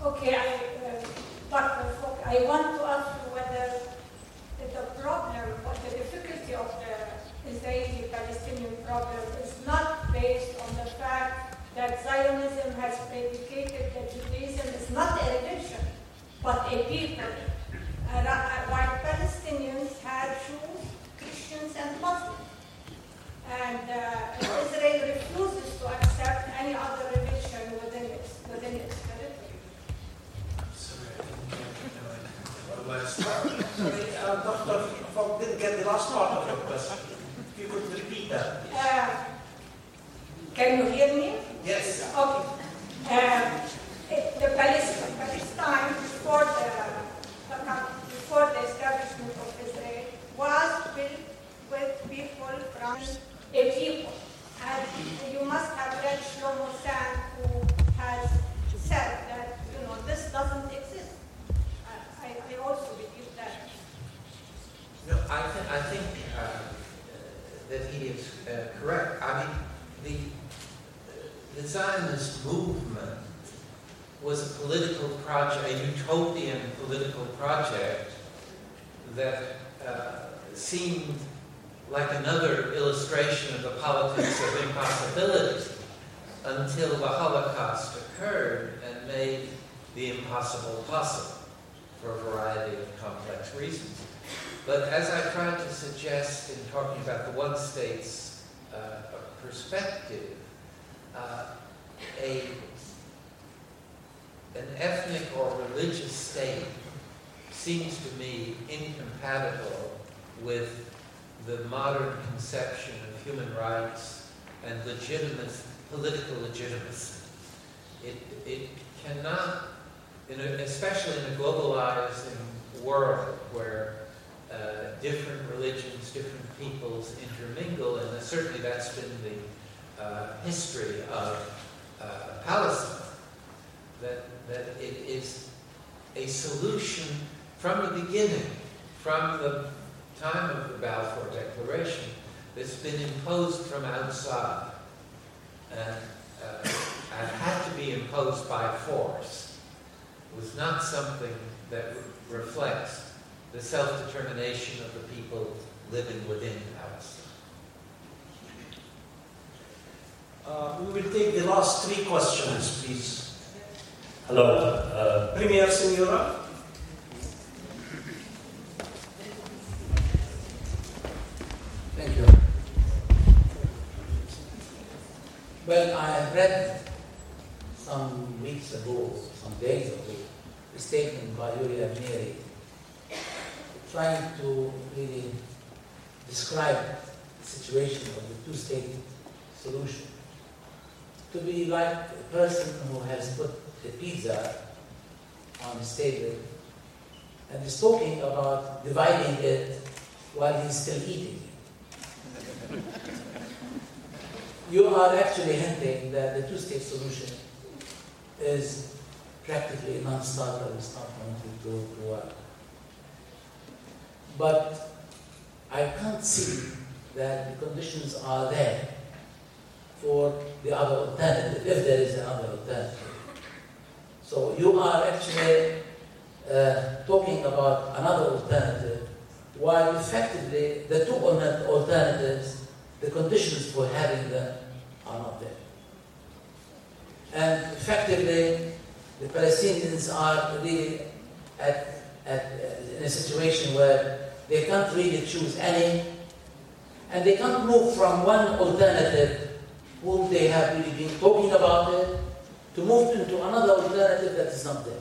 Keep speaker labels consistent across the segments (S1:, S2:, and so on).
S1: Okay, I, uh, Dr. Falk, I want to ask you whether the problem or the difficulty of the Israeli-Palestinian problem is not based on the fact that Zionism has predicated that Judaism is not a religion, but a people. Uh, while Palestinians had Jews, Christians, and Muslims. And uh, Israel refuses to accept any other religion within its, within its
S2: last part. Sorry, uh, Dr. Falk didn't get the last part of your question. If you could repeat that.
S1: Uh, can you hear me?
S2: Yes.
S1: Okay. Uh, the Palestine, Palestine before the, before the establishment of Israel was built with people from a people. And you must have read Shlomo Sand who has said that, you know, this doesn't exist. I, I also believe that.
S3: No, I, th- I think uh, that he is uh, correct. I mean, the, the Zionist movement was a political project, a utopian political project that uh, seemed like another illustration of the politics of impossibility until the Holocaust occurred and made the impossible possible for a variety of complex reasons. But as I tried to suggest in talking about the one state's uh, perspective, uh, a, an ethnic or religious state seems to me incompatible with the modern conception of human rights and legitimate political legitimacy. It, it cannot in a, especially in a globalized world where uh, different religions, different peoples intermingle, and certainly that's been the uh, history of uh, Palestine, that, that it is a solution from the beginning, from the time of the Balfour Declaration, that's been imposed from outside. And, uh, and had to be imposed by force was not something that re- reflects the self determination of the people living within Palestine.
S2: Uh, we will take the last three questions, please.
S4: Hello. Uh,
S2: Premier Siniora.
S5: Thank you. Well, I have read some weeks ago, some days ago, statement by Uri Avnery trying to really describe the situation of the two-state solution to be like a person who has put a pizza on his table and is talking about dividing it while he's still eating it. you are actually hinting that the two-state solution is practically non-starter, it's not going to, to work. But I can't see that the conditions are there for the other alternative, if there is another alternative. So you are actually uh, talking about another alternative, while effectively the two alternatives, the conditions for having them are not there. And effectively, the Palestinians are really at, at, in a situation where they can't really choose any, and they can't move from one alternative whom they have really been talking about it to move into another alternative that is not there.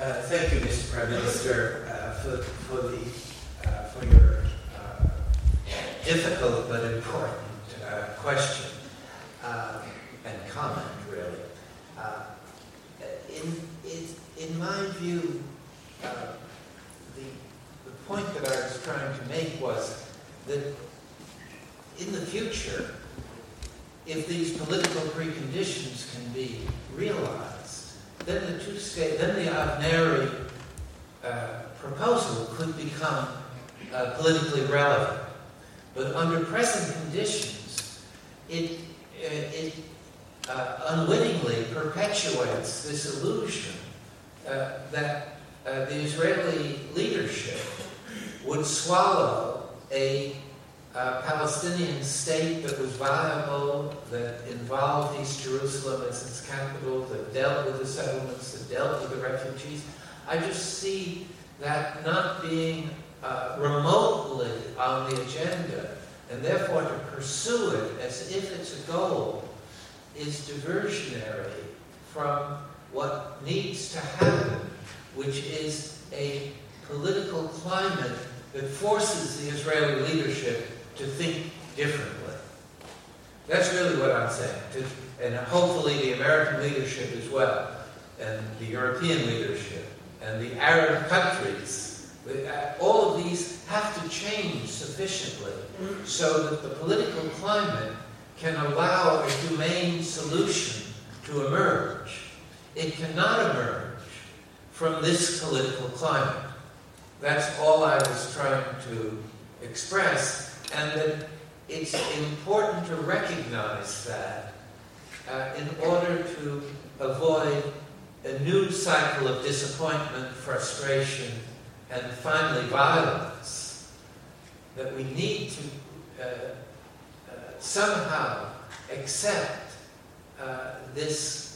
S3: Uh, thank you, Mr. Prime Minister, uh, for, for, the, uh, for your uh, difficult but important uh, question uh, and comment, really. In, my view, the, the point that I was trying to make was that in the future, if these political preconditions can be realized, then the two state, then the Avnery uh, proposal could become uh, politically relevant. But under present conditions, it, uh, it uh, unwittingly perpetuates this illusion uh, that uh, the Israeli leadership would swallow a uh, Palestinian state that was viable, that involved East Jerusalem as its capital, that dealt with the settlements, that dealt with the refugees. I just see that not being uh, remotely on the agenda, and therefore to pursue it as if it's a goal is diversionary from what needs to happen, which is a political climate that forces the Israeli leadership to think differently. That's really what I'm saying. To, and hopefully the American leadership as well, and the European leadership, and the Arab countries. Uh, all of these have to change sufficiently so that the political climate can allow a humane solution to emerge. It cannot emerge from this political climate. That's all I was trying to express, and that it's important to recognize that uh, in order to avoid a new cycle of disappointment, frustration, and finally violence, that we need to uh, uh, somehow accept uh, this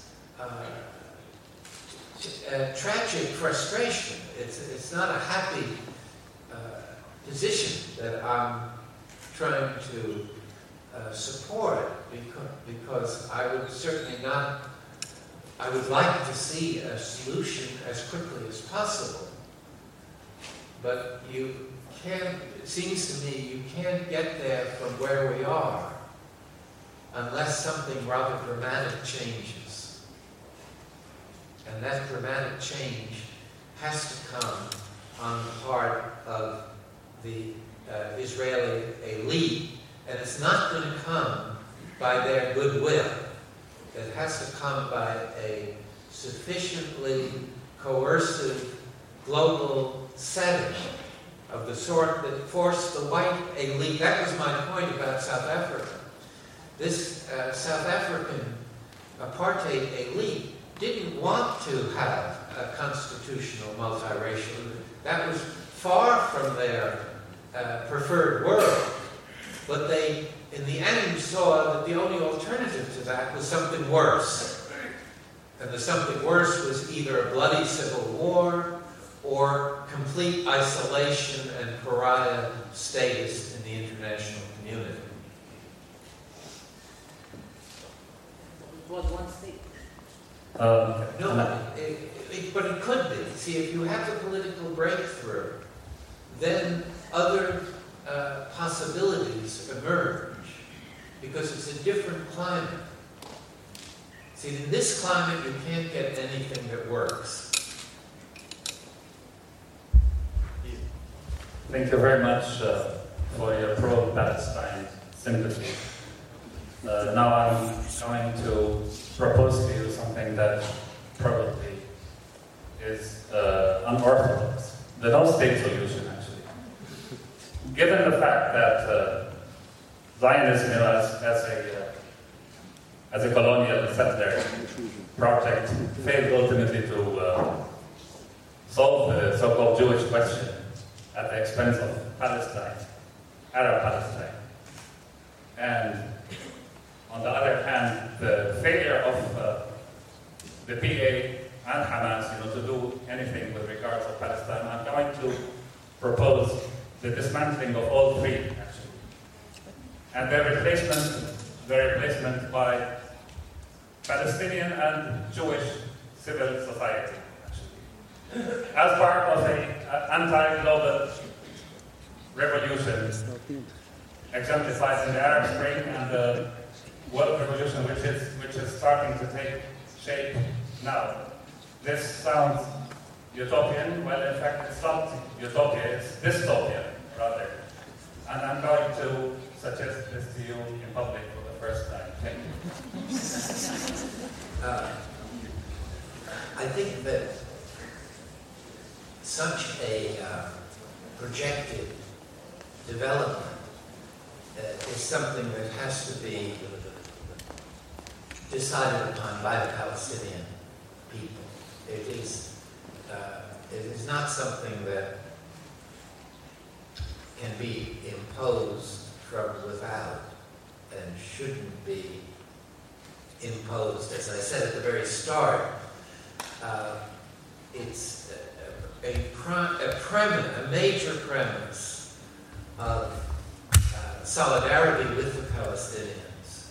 S3: uh, uh, tragic frustration. It's, it's not a happy position that I'm trying to support because, because I would certainly not I would like to see a solution as quickly as possible. But you can't, it seems to me, you can't get there from where we are unless something rather dramatic changes. And that dramatic change has to come on the part of the uh, Israeli elite. And it's not going to come by their goodwill. It has to come by a sufficiently coercive global setting of the sort that forced the white elite. That was my point about South Africa. This uh, South African apartheid elite didn't want to have a constitutional multiracial. That was far from their uh, preferred world. But they in the end saw that the only alternative to that was something worse. And the something worse was either a bloody civil war or complete isolation and pariah status in the international community.
S5: It was one state.
S4: Um,
S3: no, it, it, but it could be. See, if you have a political breakthrough, then other uh, possibilities emerge because it's a different climate. See, in this climate, you can't get anything that works.
S4: Thank you very much uh, for your pro-Palestine sympathy. Uh, now I'm going to propose to you something that probably is uh, unorthodox. The no-state solution, actually. Given the fact that uh, Zionism as, as a uh, as a colonial settler project failed ultimately to uh, solve the so-called Jewish question at the expense of Palestine, Arab Palestine. And on the other hand, the failure of uh, the PA and Hamas you know, to do anything with regards to Palestine, I'm going to propose the dismantling of all three actually, and their replacement, their replacement by Palestinian and Jewish civil society, actually, as part of an anti-global revolution exemplified in the Arab Spring and the world revolution which is, which is starting to take shape now. This sounds utopian, well in fact it's not utopia, it's dystopia rather. And I'm going to suggest this to you in public for the first time. Thank you.
S3: Uh, I think that such a uh, projected development is something that has to be decided upon by the Palestinian people. It is, uh, it is not something that can be imposed from without and shouldn't be imposed. As I said at the very start, uh, it's a, a, a, premise, a major premise of uh, solidarity with the Palestinians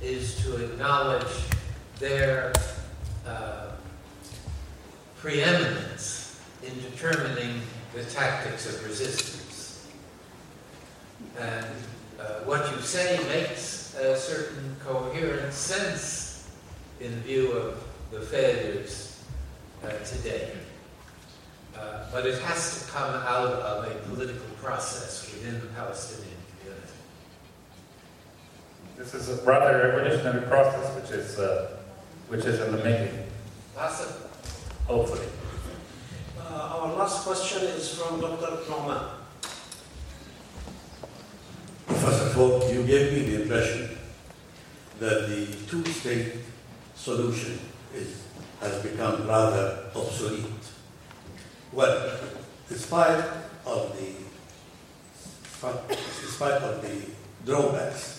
S3: is to acknowledge their uh, preeminence in determining the tactics of resistance. And uh, what you say makes a certain coherent sense in view of the failures uh, today. Uh, but it has to come out of a political process within the Palestinian community.
S4: This is a rather revolutionary process, which is uh, which is in the making.
S3: Awesome.
S4: Hopefully.
S2: Uh, our last question is from Dr. Ploma.
S6: First of all, you gave me the impression that the two-state solution is, has become rather obsolete. Well, despite of the despite of the drawbacks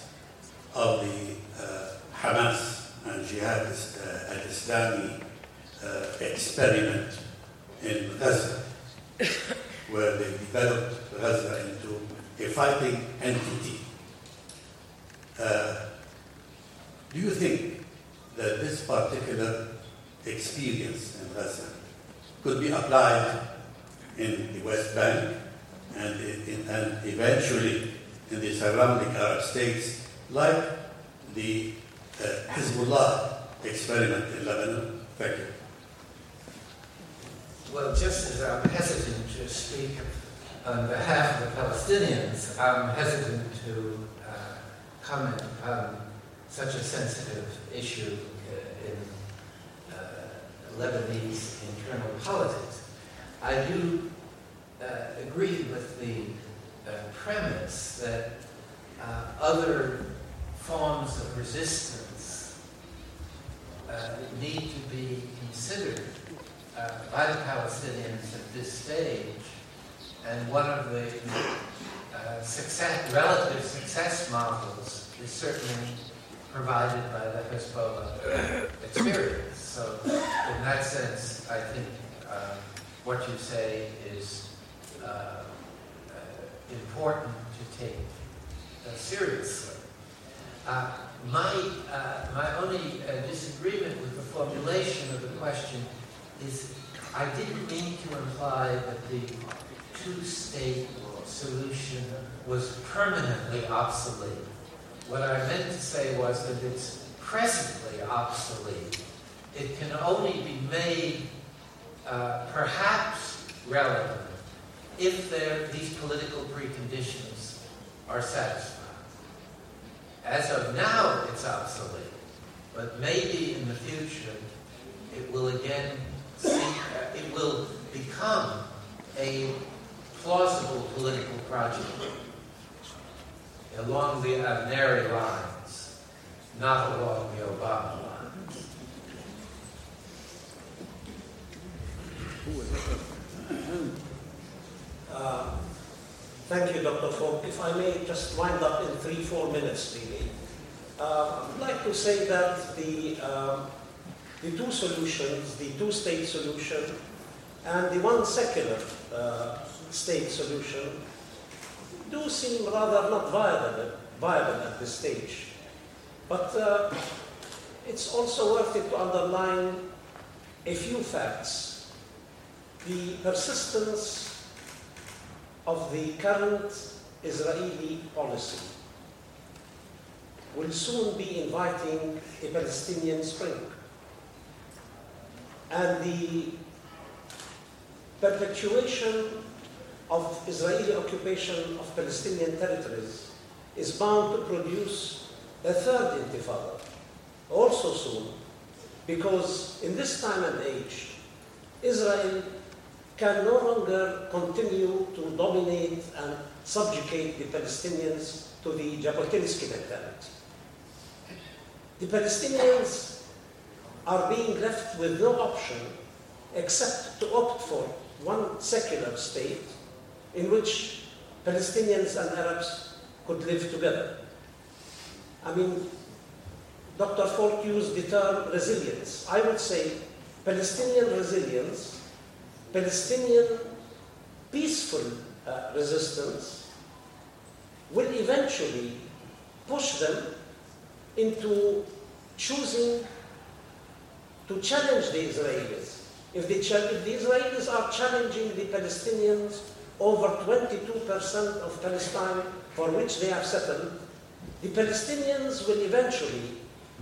S6: of the uh, Hamas and Jihadist uh, al-Islami uh, experiment in Gaza, where they developed Gaza into a fighting entity. Uh, do you think that this particular experience in Gaza could be applied in the West Bank and, in, and eventually in the surrounding Arab states, like the uh, Hezbollah experiment in Lebanon? Thank you.
S3: Well, just as I'm hesitant to speak on behalf of the Palestinians, I'm hesitant to uh, comment on such a sensitive issue uh, in uh, Lebanese internal politics. I do uh, agree with the uh, premise that other forms of resistance need to be considered by the Palestinians at this stage and one of the uh, success, relative success models is certainly provided by the Hezbollah experience. So, in that sense, I think uh, what you say is uh, uh important to take uh, seriously. Uh, my, my only disagreement with the formulation of the question is I didn't mean to imply that the two-state solution was permanently obsolete. What I meant to say was that it's presently obsolete. It can only be made uh, perhaps relevant if these political preconditions are satisfied. As of now, it's obsolete, but maybe in the future it will again seek, it will become a plausible political project along the Avnery lines, not along the Obama lines.
S2: Uh, thank you, Dr. Falk. If I may just wind up in three, four minutes, really. Uh, I'd like to say that the, uh, the two solutions, the two-state solution and the one secular uh, state solution do seem rather not viable, viable at this stage. But uh, it's also worth it to underline a few facts. The persistence of the current Israeli policy will soon be inviting a Palestinian spring. And the perpetuation of Israeli occupation of Palestinian territories is bound to produce a third intifada, also soon, because in this time and age, Israel can no longer continue to dominate and subjugate the Palestinians to the Jabotinsky mentality. the Palestinians are being left with no option except to opt for one secular state in which Palestinians and Arabs could live together. I mean, Dr. Falk used the term resilience. I would say Palestinian resilience, Palestinian peaceful uh, resistance will eventually push them into choosing to challenge the Israelis. If the, if the Israelis are challenging the Palestinians over 22% of Palestine for which they have settled, the Palestinians will eventually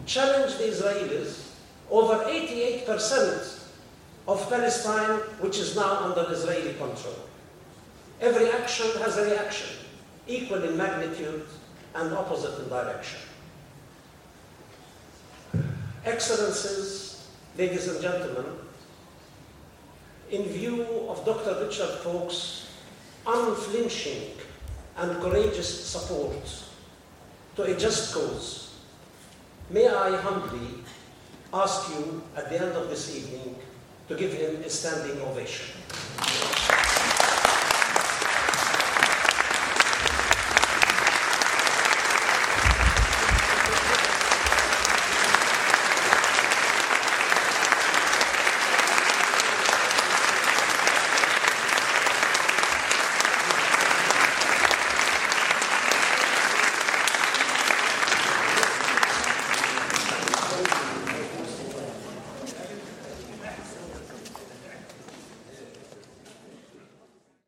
S2: challenge the Israelis over 88% of Palestine, which is now under Israeli control. Every action has a reaction, equal in magnitude and opposite in direction. Excellencies, ladies and gentlemen, in view of Dr. Richard Falk's unflinching and courageous support to a just cause, may I humbly ask you at the end of this evening to give him a standing ovation.